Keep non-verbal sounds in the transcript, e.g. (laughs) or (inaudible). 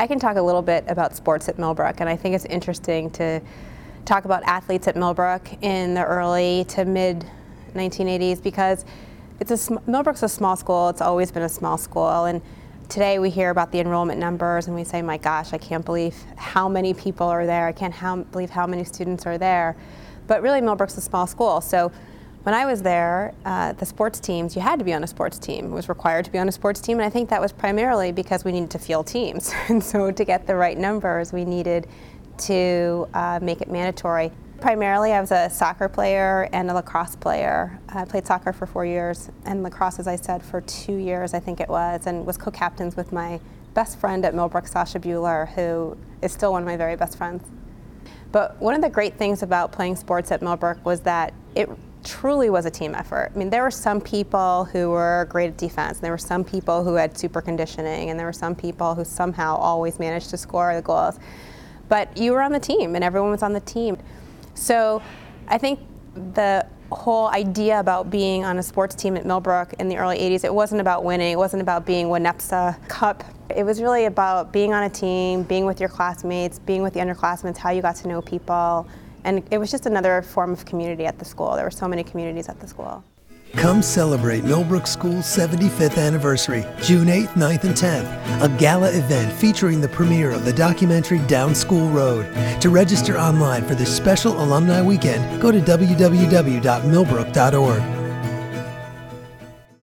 I can talk a little bit about sports at Millbrook, and I think it's interesting to talk about athletes at Millbrook in the early to mid 1980s because it's a Millbrook's a small school. It's always been a small school, and today we hear about the enrollment numbers and we say, "My gosh, I can't believe how many people are there. I can't how, believe how many students are there." But really, Millbrook's a small school, so when I was there, uh, the sports teams, you had to be on a sports team. It was required to be on a sports team, and I think that was primarily because we needed to field teams. (laughs) and so to get the right numbers, we needed to uh, make it mandatory. Primarily, I was a soccer player and a lacrosse player. I played soccer for four years, and lacrosse, as I said, for two years, I think it was, and was co captains with my best friend at Millbrook, Sasha Bueller, who is still one of my very best friends. But one of the great things about playing sports at Millbrook was that it truly was a team effort. I mean, there were some people who were great at defense, and there were some people who had super conditioning, and there were some people who somehow always managed to score the goals. But you were on the team, and everyone was on the team. So I think the whole idea about being on a sports team at Millbrook in the early 80s, it wasn't about winning, it wasn't about being WNEPSA Cup. It was really about being on a team, being with your classmates, being with the underclassmen, how you got to know people. And it was just another form of community at the school. There were so many communities at the school. Come celebrate Millbrook School's 75th anniversary, June 8th, 9th, and 10th. A gala event featuring the premiere of the documentary Down School Road. To register online for this special alumni weekend, go to www.millbrook.org.